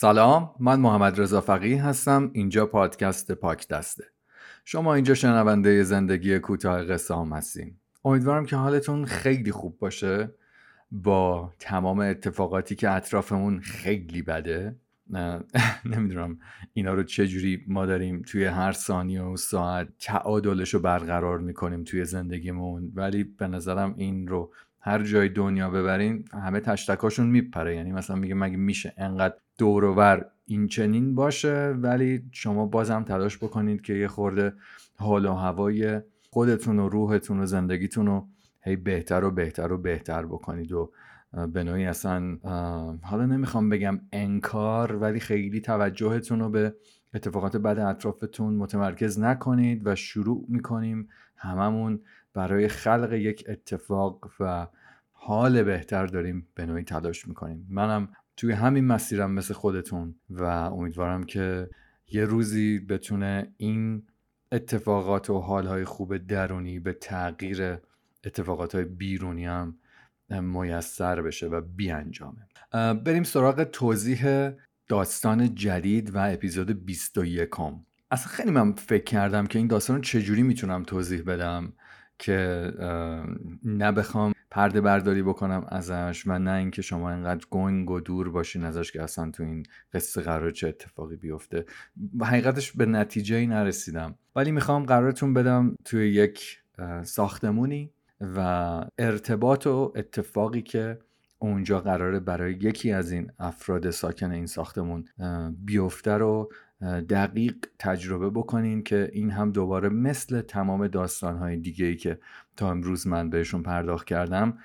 سلام من محمد رضا فقیه هستم اینجا پادکست پاک دسته. شما اینجا شنونده زندگی کوتاه قصه هم هستین. امیدوارم که حالتون خیلی خوب باشه با تمام اتفاقاتی که اطرافمون خیلی بده. نمی‌دونم اینا رو چجوری ما داریم توی هر ثانیه و ساعت تعادلش رو برقرار می‌کنیم توی زندگیمون. ولی به نظرم این رو هر جای دنیا ببرین همه تشتکاشون میپره. یعنی مثلا میگه مگه میشه انقدر دورور این چنین باشه ولی شما بازم تلاش بکنید که یه خورده حال و هوای خودتون و روحتون و زندگیتون رو هی بهتر و بهتر و بهتر بکنید و به نوعی اصلا حالا نمی‌خوام بگم انکار ولی خیلی توجهتون رو به اتفاقات بد اطرافتون متمرکز نکنید و شروع می‌کنیم هممون برای خلق یک اتفاق و حال بهتر داریم به نوعی تلاش می‌کنیم. منم توی همین مسیرم مثل خودتون و امیدوارم که یه روزی بتونه این اتفاقات و حالهای خوب درونی به تغییر اتفاقات های بیرونی هم میسر بشه و بیانجامه. بریم سراغ توضیح داستان جدید و اپیزود 21 اصلا خیلی من فکر کردم که این داستان رو چجوری می‌تونم توضیح بدم که نه بخوام پرده برداری بکنم ازش و نه اینکه شما اینقدر گنگ و دور باشین ازش که اصلا تو این قصه قرار چه اتفاقی بیفته. حقیقتش به نتیجه ای نرسیدم. ولی می‌خوام قرارتون بدم توی یک ساختمونی و ارتباط و اتفاقی که اونجا قراره برای یکی از این افراد ساکن این ساختمون بیفته رو دقیق تجربه بکنین که این هم دوباره مثل تمام داستانهای دیگه ای که تا امروز من بهشون پرداخت کردم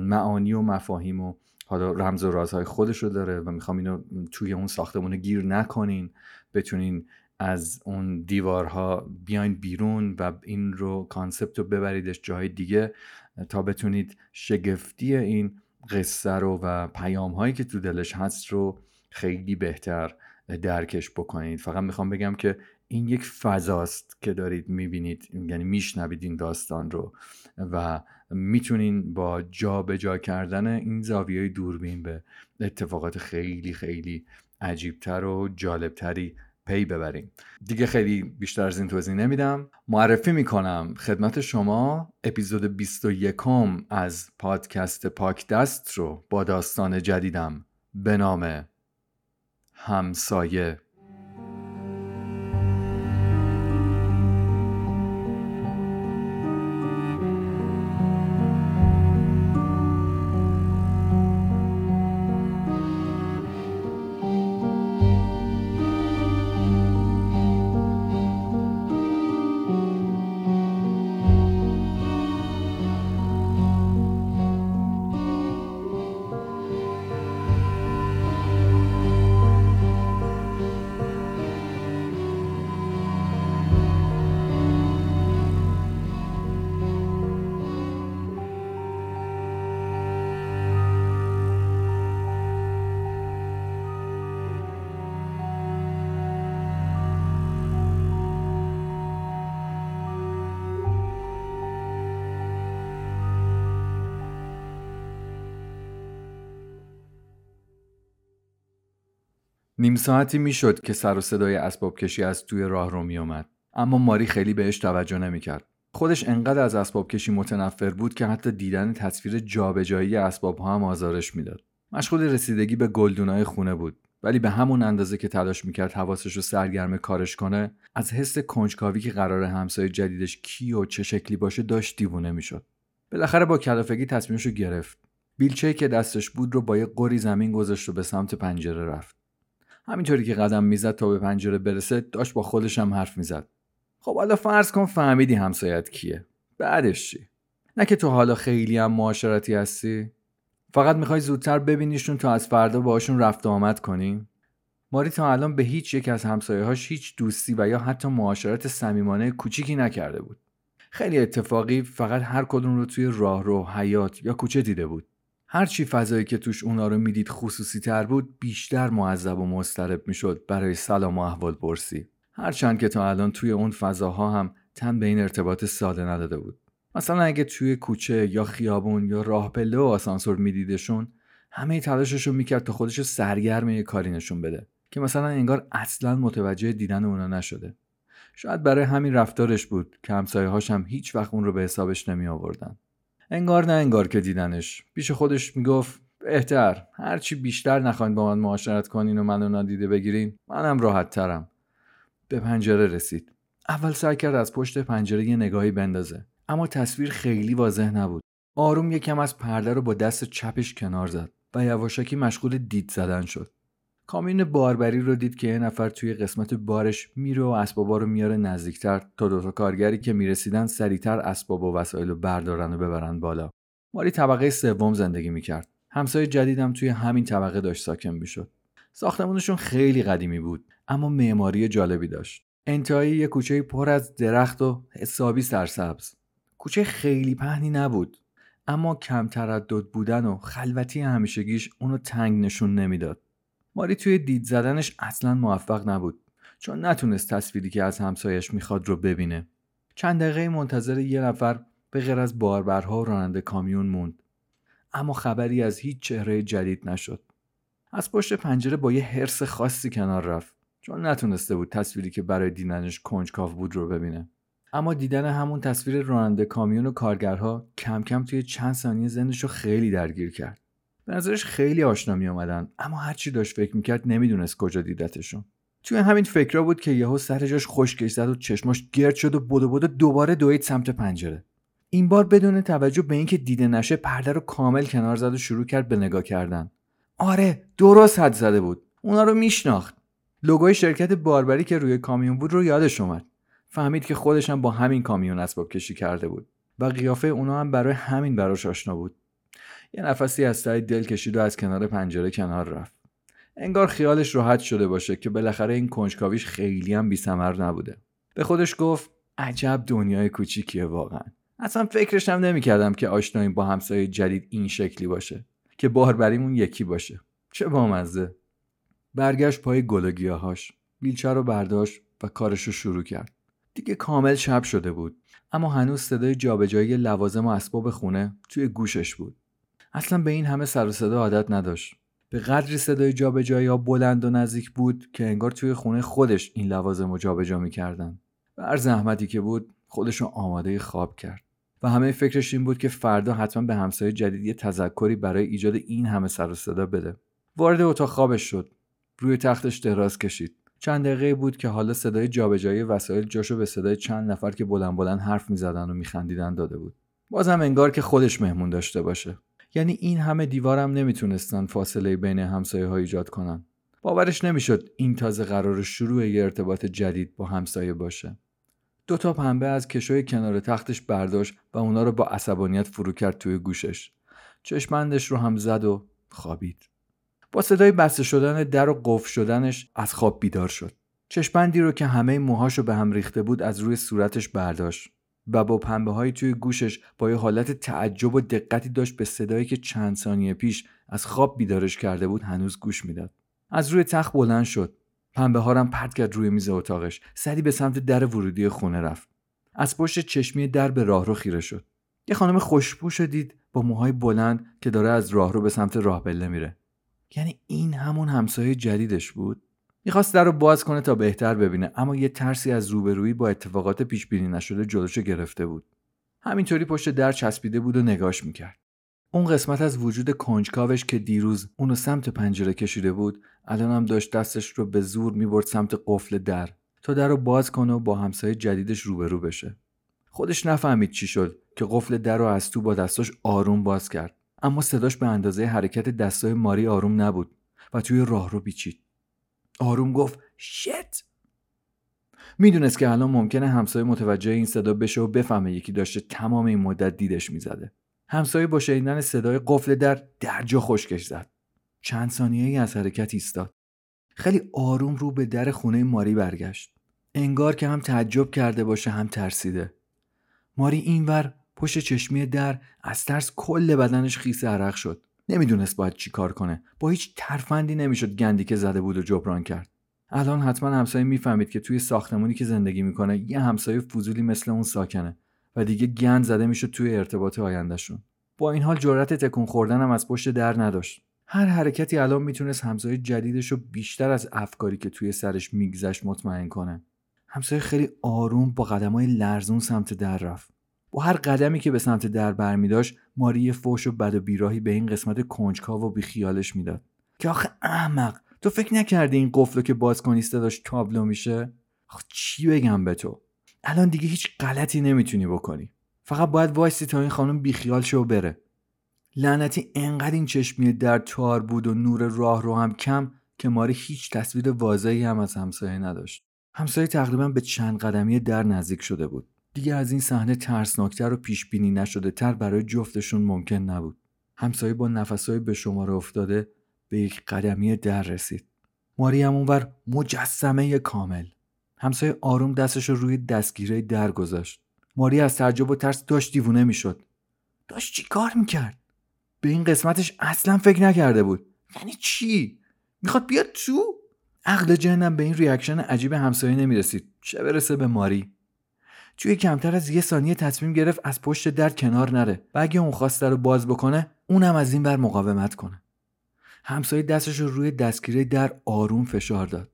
معانی و مفاهیم و حالا رمز و رازهای خودش رو داره و می‌خوام اینو توی اون ساختمون گیر نکنین. بتونین از اون دیوارها بیاین بیرون و این رو کانسپت رو ببریدش جای دیگه تا بتونید شگفتی این قصه رو و پیام هایی که تو دلش هست رو خیلی بهتر درکش بکنید. فقط می‌خوام بگم که این یک فضاست که دارید می‌بینید یعنی میشنوید این داستان رو و می‌تونین با جا به جا کردن این زاویه دوربین به اتفاقات خیلی خیلی عجیبتر و جالبتری پی ببریم دیگه خیلی بیشتر از این توضیح نمیدم. معرفی می‌کنم خدمت شما اپیزود 21 از پادکست پاک دست رو با داستان جدیدم به نام همسایه. نیم ساعتی می‌شد که سر و صدای اسباب کشی از توی راه رو میومد اما ماری خیلی بهش توجه نمی‌کرد. خودش انقدر از اسباب کشی متنفر بود که حتی دیدن تصویر جابجایی اسباب ها هم آزارش می‌داد. مشغول رسیدگی به گلدونای خونه بود. ولی به همون اندازه که تلاش می‌کرد حواسش رو سرگرم کارش کنه از حس کنجکاوی که قرار همسایه جدیدش کی و چه شکلی باشه داشت دیوونه می‌شد. بالاخره با کلافگی تصمیمش رو گرفت. بیلچه‌ای که دستش بود رو با یه قری زمین گذاشت و به سمت پنجره رفت. همینطوری که قدم می‌زد تا به پنجره برسه داشت با خودش هم حرف می‌زد. خب حالا فرض کن فهمیدی همسایت کیه. بعدش چی؟ نه که تو حالا خیلی هم معاشرتی هستی؟ فقط می‌خوای زودتر ببینیشون تا از فردا باهاشون رفت آمد کنی؟ ماری تا الان به هیچ یک از همسایه‌هاش هیچ دوستی و یا حتی معاشرت صمیمانه کوچیکی نکرده بود. خیلی اتفاقی فقط هر کدوم رو توی راهرو حیات یا کوچه دیده بود. هرچی فضایی که توش اونا رو می‌دید خصوصی تر بود بیشتر معذب و مضطرب می‌شد برای سلام و احوال پرسی. هرچند که تا الان توی اون فضاها هم تن به این ارتباط ساده نداده بود. مثلا اگه توی کوچه یا خیابون یا راه پله و آسانسور میدیدشون همه تلاشش رو می‌کرد تا خودش سرگرم یه کاری نشون بده که مثلا انگار اصلا متوجه دیدن اونا نشده. شاید برای همین رفتارش بود که همسایه هم هیچ وقت اون رو به حسابش نمی آوردن انگار نه انگار که دیدنش. پیش خودش می‌گفت بهتر. هرچی بیشتر نخواین با من معاشرت کنین و منو نادیده بگیرین منم راحت ترم. به پنجره رسید. اول سعی کرد از پشت پنجره یه نگاهی بندازه. اما تصویر خیلی واضح نبود. آروم یکم از پرده رو با دست چپش کنار زد و یواشکی مشغول دید زدن شد. کامیون باربری رو دید که یه نفر توی قسمت بارش میره و اسبابا رو میاره نزدیکتر تا دوتا کارگری که می‌رسیدن سریعتر اسباب و وسایل رو بردارن و ببرن بالا. ماری طبقه سوم زندگی می‌کرد. همسایه جدیدم توی همین طبقه داشت ساکن می‌شد. ساختمونشون خیلی قدیمی بود اما معماری جالبی داشت. انتهایی یه کوچه پر از درخت و حسابی سرسبز. کوچه خیلی پهنی نبود اما کم تردد بودن و خلوتی همیشگیش اونو تنگ نشون نمی‌داد. ماری توی دید زدنش اصلا موفق نبود چون نتونست تصویری که از همسایش می‌خواد رو ببینه. چند دقیقه منتظر یه نفر به غیر از باربرها و راننده کامیون موند. اما خبری از هیچ چهره جدید نشد. از پشت پنجره با یه حرس خاصی کنار رفت چون نتونسته بود تصویری که برای دیدنش کنجکاو بود رو ببینه. اما دیدن همون تصویر راننده کامیون و کارگرها کم کم توی چند ثانیه زندش رو خیلی درگیر کرد. به نظرش خیلی آشنا می آمدن اما هرچی داشت فکر می‌کرد نمی‌دونست کجا دیدتشون. توی همین فکرها بود که یهو سر جاش خشکش زد و چشماش گرد شد و بدو بدو دوباره دوید سمت پنجره. این بار بدون توجه به اینکه دیده نشه پرده رو کامل کنار زد و شروع کرد به نگاه کردن. آره درست حد زده بود. اونا رو میشناخت. لوگوی شرکت باربری که روی کامیون بود رو یادش اومد. فهمید که خودش هم با همین کامیون اسباب کشی کرده بود. و قیافه اونا هم برای همین براش آشنا بود. یه نفسی از سعی دل کشید و از کنار پنجره کنار رفت. انگار خیالش راحت شده باشه که بالاخره این کنجکاویش خیلی هم بیثمر نبوده. به خودش گفت عجب دنیای کوچیکیه واقعا. اصلا فکرش هم نمی‌کردم که آشناییم با همسایه جدید این شکلی باشه که باربریمون یکی باشه. چه بامزه. برگشت پای گل گیاهاش. بیلچه رو برداشت و کارش رو شروع کرد. دیگه کامل شب شده بود اما هنوز صدای جابجایی لوازم و اسباب خونه توی گوشش بود. اصلا به این همه سر و صدا عادت نداشت. به قدری صدای جابجایی ها بلند و نزدیک بود که انگار توی خونه خودش این لوازم رو جابجا می‌کردن. و هر زحمتی که بود خودش رو آماده خواب کرد. و همه فکرش این بود که فردا حتما به همسایه جدید یه تذکری برای ایجاد این همه سر و صدا بده. وارد اتاق خوابش شد. روی تختش دراز کشید. چند دقیقه بود که حالا صدای جابجایی وسایل جاشو به صدای چند نفر که بلند بلند حرف می‌زدن و میخندیدن داده بود. بازم انگار که خودش مهمون داشته باشه. یعنی این همه دیوارم نمی‌تونستن فاصله بین همسایه ها ایجاد کنن. باورش نمی‌شد این تازه قرار شروع یه ارتباط جدید با همسایه باشه. دو تا پنبه از کشوی کنار تختش برداشت و اونا رو با عصبانیت فرو کرد توی گوشش. چشمندش رو هم زد و خوابید. با صدای بسته شدن در و قفل شدنش از خواب بیدار شد. چشمندی رو که همه موهاشو به هم ریخته بود از روی صورتش برداشت. و با پنبه های توی گوشش با یه حالت تعجب و دقتی داشت به صدایی که چند ثانیه پیش از خواب بیدارش کرده بود هنوز گوش می‌داد. از روی تخت بلند شد. پنبه ها پرت کرد روی میز اتاقش. سری به سمت در ورودی خونه رفت. از پشت چشمی در به راهرو خیره شد. یه خانم خوشبوش دید با موهای بلند که داره از راهرو به سمت راه بله میره. یعنی این همون همسایه جدیدش بود؟ می‌خواست در رو باز کنه تا بهتر ببینه اما یه ترسی از روبرویی با اتفاقات پیش بینی نشده جلوشو گرفته بود. همینطوری پشت در چسبیده بود و نگاش می‌کرد. اون قسمت از وجود کنجکاوش که دیروز اونو سمت پنجره کشیده بود الان هم داشت دستش رو به زور می‌برد سمت قفل در تا در رو باز کنه و با همسایه جدیدش روبرو بشه. خودش نفهمید چی شد که قفل در رو از تو با دستاش آروم باز کرد. اما صداش به اندازه حرکت دستای ماری آروم نبود و توی راه رو بیچید آروم گفت شت! می‌دونست که الان ممکنه همسایه متوجه این صدا بشه و بفهمه یکی داشته تمام این مدت دیدش می‌زده. همسایه با شنیدن صدای قفل در درجا خشکش زد. چند ثانیه از حرکت ایستاد. خیلی آروم رو به در خونه ماری برگشت. انگار که هم تعجب کرده باشه هم ترسیده. ماری اینور پشت چشمی در از ترس کل بدنش خیس عرق شد. نمی‌دونست باید چی کار کنه. با هیچ ترفندی نمی‌شد گندی که زده بود و جبران کرد. الان حتما همسایه می‌فهمید که توی ساختمونی که زندگی می‌کنه یه همسایه فضولی مثل اون ساکنه و دیگه گند زده می‌شد توی ارتباط آیندهشون. با این حال جرأت تکون خوردن هم از پشت در نداشت. هر حرکتی الان می‌تونست همسایه جدیدش رو بیشتر از افکاری که توی سرش میگذشت مطمئن کنه. همسایه خیلی آروم با قدمای لرزون سمت در رفت. با هر قدمی که به سمت در برمی داشت ماری فوش و بد و بیراهی به این قسمت کنجکاو و بیخیالش می‌داد. که آخه احمق تو فکر نکردی این قفلو که باز کنی داشت تابلو میشه؟ آخه چی بگم به تو؟ الان دیگه هیچ غلطی نمی‌تونی بکنی. فقط باید وایسی تا این خانم بیخیال شو بره. لعنتی انقدر این چشمی در تار بود و نور راه رو هم کم که ماری هیچ تصویر واضحی هم از همسایه نداشت. همسایه تقریبا به چند قدمی در نزدیک شده بود. دیگه از این صحنه ترسناکتر و پیش بینی نشده تر برای جفتشون ممکن نبود. همسایه با نفسهای به شماره افتاده به یک قدمی در رسید. ماری هم اونور مجسمه کامل. همسایه آروم دستش رو روی دستگیره در گذاشت ماری از تعجب و ترس داشت دیوونه می‌شد. داشت چی کار می‌کرد؟ به این قسمتش اصلا فکر نکرده بود. یعنی چی؟ می‌خواد بیاد تو؟ عقل جنم به این ریاکشن عجیب همسایه نمی‌رسید. چه برسه به ماری؟ توی کمتر از یه ثانیه تصمیم گرفت از پشت در کنار نره و اگه اون خواسته رو باز بکنه اونم از این بر مقاومت کنه. همسایه دستش رو روی دستگیره در آروم فشار داد.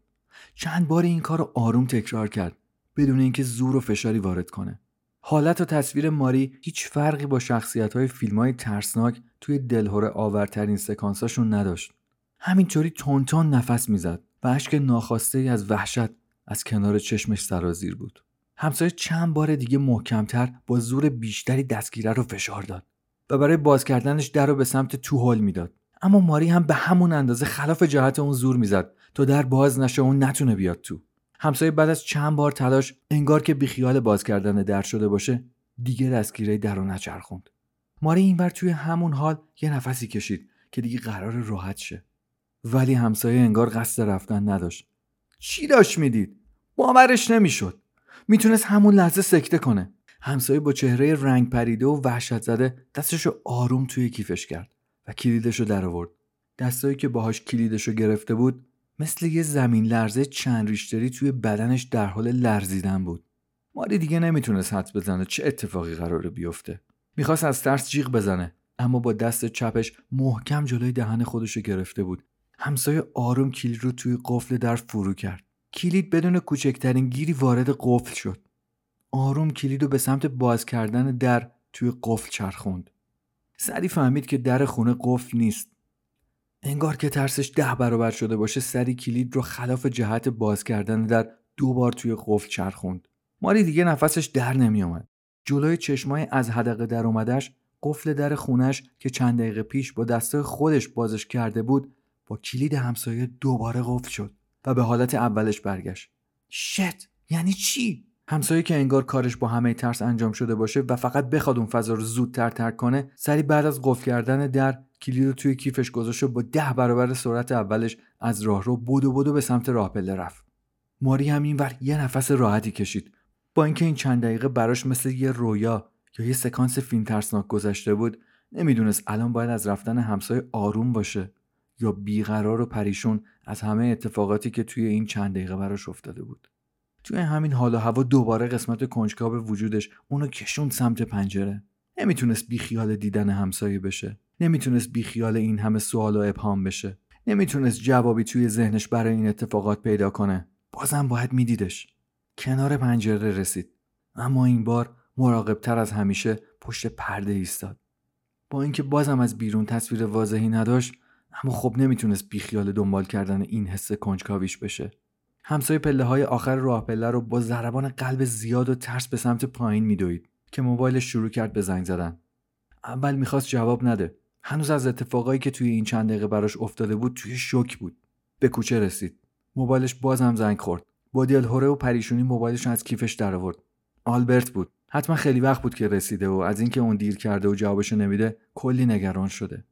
چند بار این کار رو آروم تکرار کرد بدون اینکه زور و فشاری وارد کنه. حالت و تصویر ماری هیچ فرقی با شخصیت های فیلم های ترسناک توی دلهوره آورترین سکانساشون نداشت. همینطوری تون نفس می‌زد و اشک ناخواسته ای از وحشت از کنار چشمش سرازیر بود. همسایه چند بار دیگه محکمتر با زور بیشتری دستگیره رو فشار داد و برای باز کردنش در رو به سمت تو هل می‌داد. اما ماری هم به همون اندازه خلاف جهت اون زور می‌زد تا در باز نشه اون نتونه بیاد تو. همسایه بعد از چند بار تلاش انگار که بیخیال باز کردن در شده باشه دیگه دستگیره در رو نچرخوند. ماری اینور توی همون حال یه نفسی کشید که دیگه قرار راحت شه. ولی همسایه انگار قصد رفتن نداشت. چی داشت می‌دید؟ باورش نمی‌شد. می‌تونست همون لحظه سکته کنه. همسایه با چهره رنگ پریده و وحشت زده دستشو آروم توی کیفش کرد و کلیدشو در آورد دستایی که باهاش کلیدشو گرفته بود مثل یه زمین لرزه چند ریشتری توی بدنش در حال لرزیدن بود. ماری دیگه نمی‌تونست حد بزنه چه اتفاقی قراره بیفته. می‌خواست از ترس جیغ بزنه اما با دست چپش محکم جلوی دهن خودشو گرفته بود. همسایه آروم کلید رو توی قفل در فرو کرد. کلید بدون کوچکترین گیری وارد قفل شد. آروم کلید رو به سمت باز کردن در توی قفل چرخوند. سری فهمید که در خونه قفل نیست. انگار که ترسش ده برابر شده باشه سری کلید رو خلاف جهت باز کردن در دو بار توی قفل چرخوند. ماری دیگه نفسش در نمیومد جلوی چشمای از حدقه در اومدش قفل در خونش که چند دقیقه پیش با دسته خودش بازش کرده بود با کلید همسایه دوباره قفل شد. و به حالت اولش برگشت. شت! یعنی چی؟ همسایه که انگار کارش با همه ترس انجام شده باشه و فقط بخواد اون فضا رو زودتر ترک کنه سری بعد از قفل کردن در کلید رو توی کیفش گذاشت و با ده برابر سرعت اولش از راه رو بودو بودو به سمت راه پله رفت. ماری هم اینور یه نفس راحتی کشید. با اینکه این چند دقیقه براش مثل یه رویا یا یه سکانس فیلم ترسناک گذشته بود نمی‌دونست الان باید از رفتن همسایه آروم باشه. یا بیقرار و پریشون از همه اتفاقاتی که توی این چند دقیقه براش افتاده بود. توی همین حال و هوا دوباره قسمت کنجکاو وجودش اونو کشون سمت پنجره. نمی‌تونست بیخیال دیدن همسایه بشه. نمی‌تونست بیخیال این همه سوال و ابهام بشه. نمی‌تونست جوابی توی ذهنش برای این اتفاقات پیدا کنه. بازم باید میدیدش. کنار پنجره رسید. اما این بار مراقبتر از همیشه پشت پرده ایستاد. با اینکه بازم از بیرون تصویر واضحی نداشت اما خب نمی‌تونست بیخیال دنبال کردن این حس کنجکاویش بشه. همسایه پله های آخر راه پله رو با ضربان قلب زیاد و ترس به سمت پایین میدوید که موبایلش شروع کرد به زنگ زدن. اول می‌خواست جواب نده. هنوز از اتفاقایی که توی این چند دقیقه براش افتاده بود توی شوک بود. به کوچه رسید. موبایلش باز هم زنگ خورد. با دلهوره و پریشونی موبایلش از کیفش در آورد آلبرت بود. حتما خیلی وقت بود که رسیده و از اینکه اون دیر کرده و جوابشو نمیده کلی نگران شده.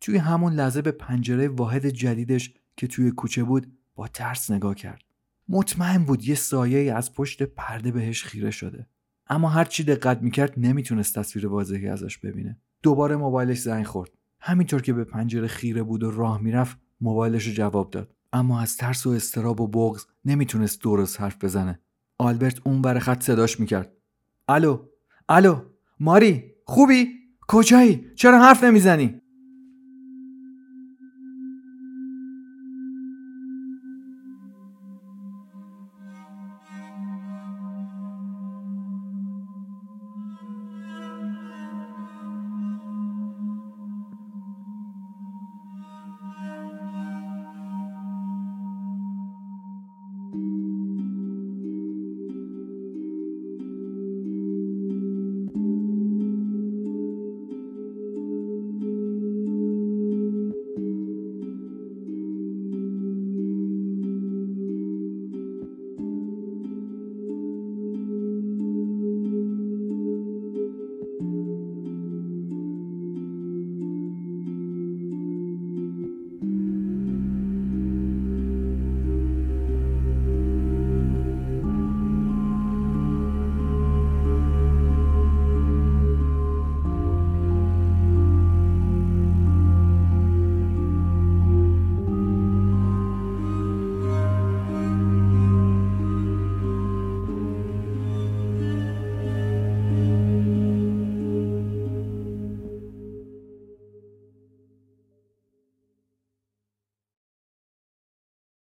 توی همون لحظه به پنجره واحد جدیدش که توی کوچه بود با ترس نگاه کرد. مطمئن بود یه سایه از پشت پرده بهش خیره شده. اما هر چی دقت می‌کرد نمی‌تونست تصویر واضحی ازش ببینه. دوباره موبایلش زنگ خورد. همینطور که به پنجره خیره بود و راه می‌رفت موبایلش رو جواب داد. اما از ترس و استراب و بغز نمی‌تونست درست حرف بزنه. آلبرت اون بر خط صداش می‌کرد. الو الو ماری خوبی؟ کجایی؟ چرا حرف نمی‌زنی؟